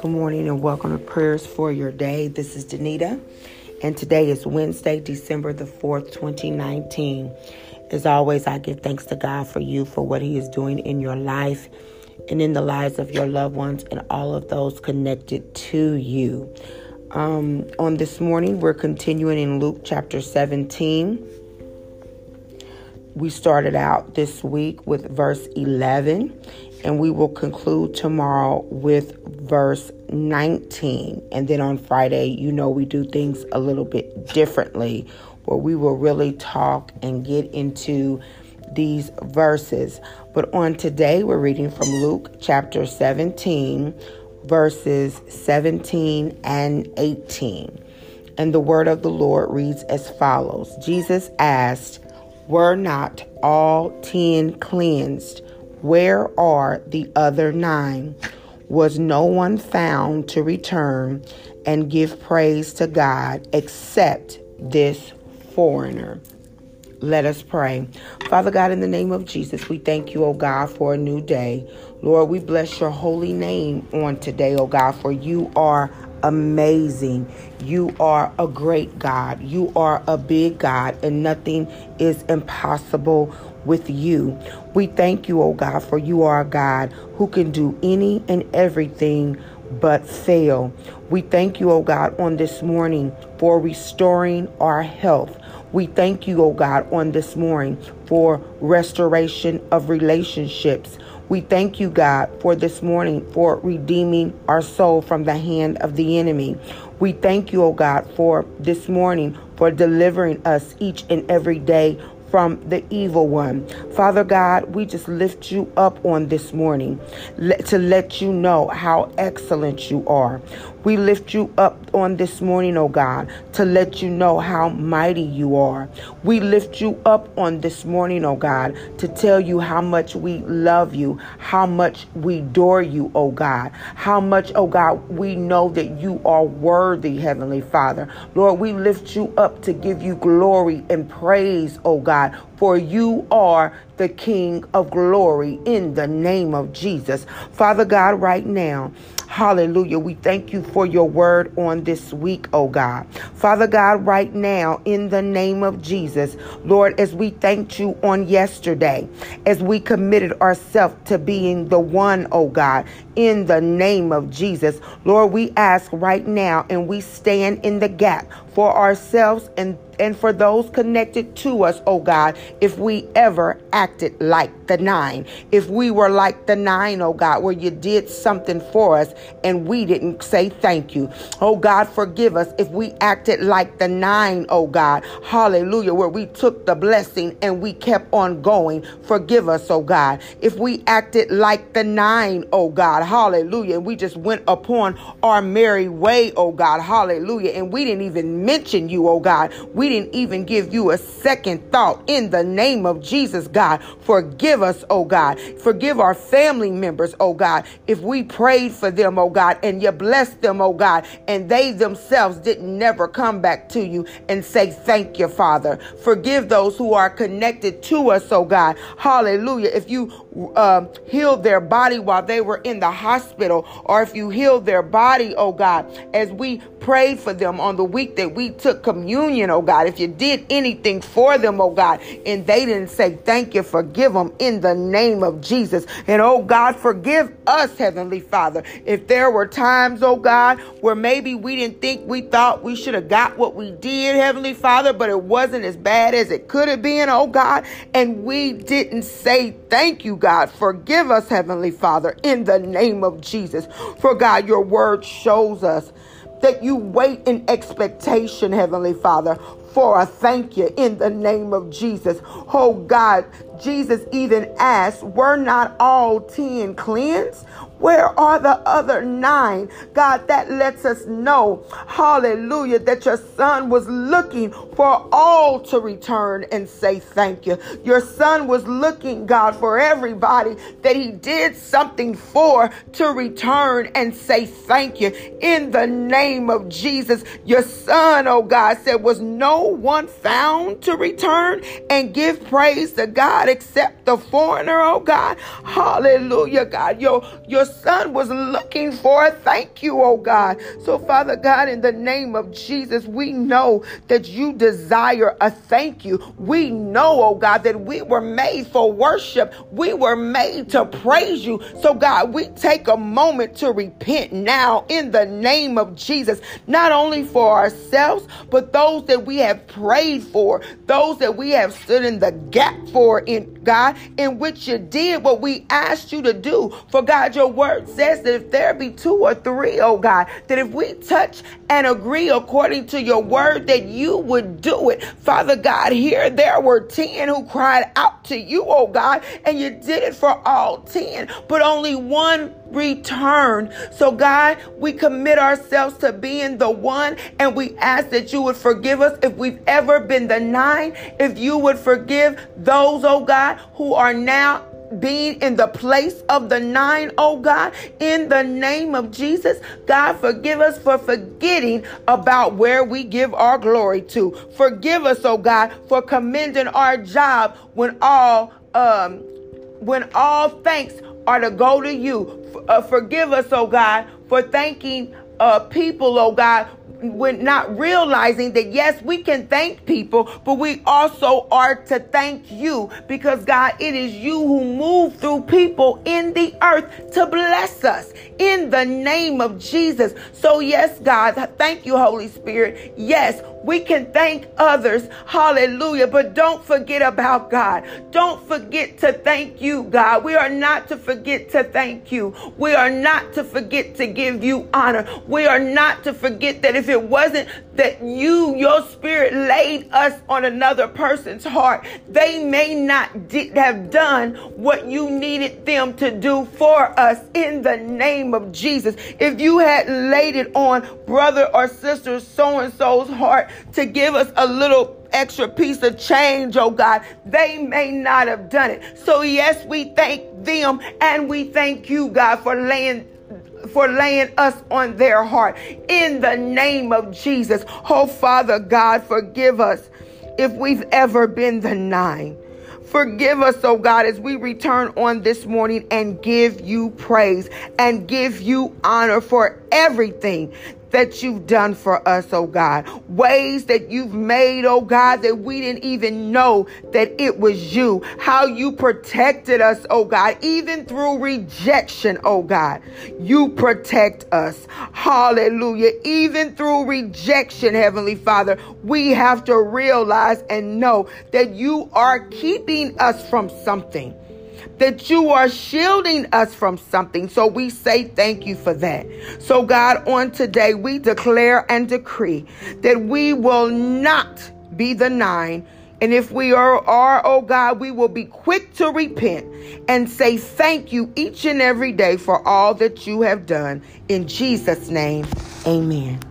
Good morning and welcome to Prayers for Your Day. This is Danita, and today is Wednesday, December the 4th, 2019. As always, I give thanks to God for you for what He is doing in your life and in the lives of your loved ones and all of those connected to you. Um, on this morning, we're continuing in Luke chapter 17. We started out this week with verse 11 and we will conclude tomorrow with verse 19. And then on Friday, you know, we do things a little bit differently where we will really talk and get into these verses. But on today, we're reading from Luke chapter 17, verses 17 and 18. And the word of the Lord reads as follows Jesus asked, Were not all ten cleansed? Where are the other nine? Was no one found to return and give praise to God except this foreigner? Let us pray. Father God, in the name of Jesus, we thank you, O God, for a new day. Lord, we bless your holy name on today, O God, for you are amazing. You are a great God. You are a big God, and nothing is impossible with you. We thank you, oh God, for you are a God who can do any and everything but fail. We thank you, oh God, on this morning for restoring our health. We thank you, oh God, on this morning for restoration of relationships. We thank you, God, for this morning for redeeming our soul from the hand of the enemy. We thank you, oh God, for this morning for delivering us each and every day from the evil one. Father God, we just lift you up on this morning to let you know how excellent you are. We lift you up on this morning, oh God, to let you know how mighty you are. We lift you up on this morning, oh God, to tell you how much we love you, how much we adore you, oh God, how much, oh God, we know that you are worthy, Heavenly Father. Lord, we lift you up to give you glory and praise, oh God, for you are the King of glory in the name of Jesus. Father God, right now, Hallelujah. We thank you for your word on this week, oh God. Father God, right now, in the name of Jesus, Lord, as we thanked you on yesterday, as we committed ourselves to being the one, oh God, in the name of Jesus, Lord, we ask right now and we stand in the gap for ourselves and and for those connected to us, oh God, if we ever acted like the nine. If we were like the nine, oh God, where you did something for us and we didn't say thank you. Oh God, forgive us if we acted like the nine, oh God. Hallelujah, where we took the blessing and we kept on going. Forgive us, oh God. If we acted like the nine, oh God, hallelujah, and we just went upon our merry way, oh God, hallelujah, and we didn't even mention you, oh God. We didn't even give you a second thought in the name of Jesus, God. Forgive us, oh God. Forgive our family members, oh God. If we prayed for them, oh God, and you blessed them, oh God, and they themselves didn't never come back to you and say, Thank you, Father. Forgive those who are connected to us, oh God. Hallelujah. If you uh, healed their body while they were in the hospital, or if you healed their body, oh God, as we prayed for them on the week that we took communion, oh God, if you did anything for them, oh God, and they didn't say thank you, forgive them in the name of Jesus. And oh God, forgive us, Heavenly Father, if there were times, oh God, where maybe we didn't think we thought we should have got what we did, Heavenly Father, but it wasn't as bad as it could have been, oh God, and we didn't say thank you, God. Forgive us, Heavenly Father, in the name of Jesus. For God, your word shows us that you wait in expectation, Heavenly Father, for a thank you in the name of Jesus. Oh God, Jesus even asked, Were not all ten cleansed? Where are the other nine? God, that lets us know, hallelujah, that your son was looking for all to return and say thank you. Your son was looking, God, for everybody that he did something for to return and say thank you. In the name of Jesus, your son, oh God, said, Was no one found to return and give praise to God except the foreigner, oh God. Hallelujah, God. Your, your son was looking for thank you, oh God. So, Father God, in the name of Jesus, we know that you desire a thank you. We know, oh God, that we were made for worship. We were made to praise you. So, God, we take a moment to repent now in the name of Jesus, not only for ourselves, but those that we have prayed for, those that we have stood in the gap for in God, in which you did what we asked you to do. For God, your word says that if there be two or three, oh God, that if we touch and agree according to your word, that you would do it. Father God, here there were 10 who cried out to you, oh God, and you did it for all 10, but only one returned. So, God, we commit ourselves to being the one, and we ask that you would forgive us if we've ever been the nine, if you would forgive those, oh God, who are now being in the place of the nine, oh God, in the name of Jesus. God, forgive us for forgetting about where we give our glory to. Forgive us, oh God, for commending our job when all um when all thanks are to go to you. Uh, forgive us, oh God, for thanking uh, people, oh God, when not realizing that yes, we can thank people, but we also are to thank you because God, it is you who move through people in the earth to bless us in the name of Jesus. So yes, God, thank you, Holy Spirit. Yes, we can thank others. Hallelujah. But don't forget about God. Don't forget to thank you, God. We are not to forget to thank you. We are not to forget to give you honor. We are not to forget that if it wasn't that you, your spirit laid us on another person's heart, they may not di- have done what you needed them to do for us in the name of Jesus. If you had laid it on brother or sister so and so's heart, to give us a little extra piece of change, oh God, they may not have done it. So, yes, we thank them and we thank you, God, for laying for laying us on their heart in the name of Jesus. Oh, Father God, forgive us if we've ever been the nine. Forgive us, oh God, as we return on this morning and give you praise and give you honor for everything that you've done for us, oh God. Ways that you've made, oh God, that we didn't even know that it was you. How you protected us, oh God, even through rejection, oh God. You protect us. Hallelujah. Even through rejection, Heavenly Father, we have to realize and know that you are keeping us from something that you are shielding us from something. So we say thank you for that. So, God, on today, we declare and decree that we will not be the nine. And if we are, are, oh God, we will be quick to repent and say thank you each and every day for all that you have done. In Jesus' name, amen.